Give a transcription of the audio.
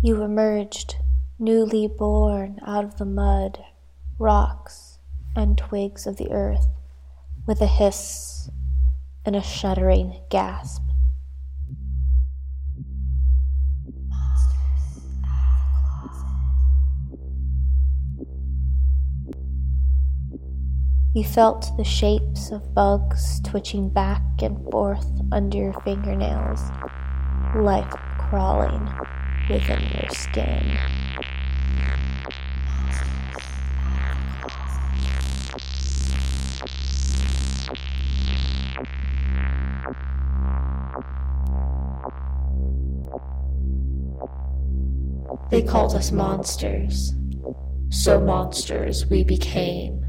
You emerged, newly born out of the mud, rocks, and twigs of the earth, with a hiss and a shuddering gasp. You felt the shapes of bugs twitching back and forth under your fingernails, life crawling within your skin. They called us monsters, so monsters we became.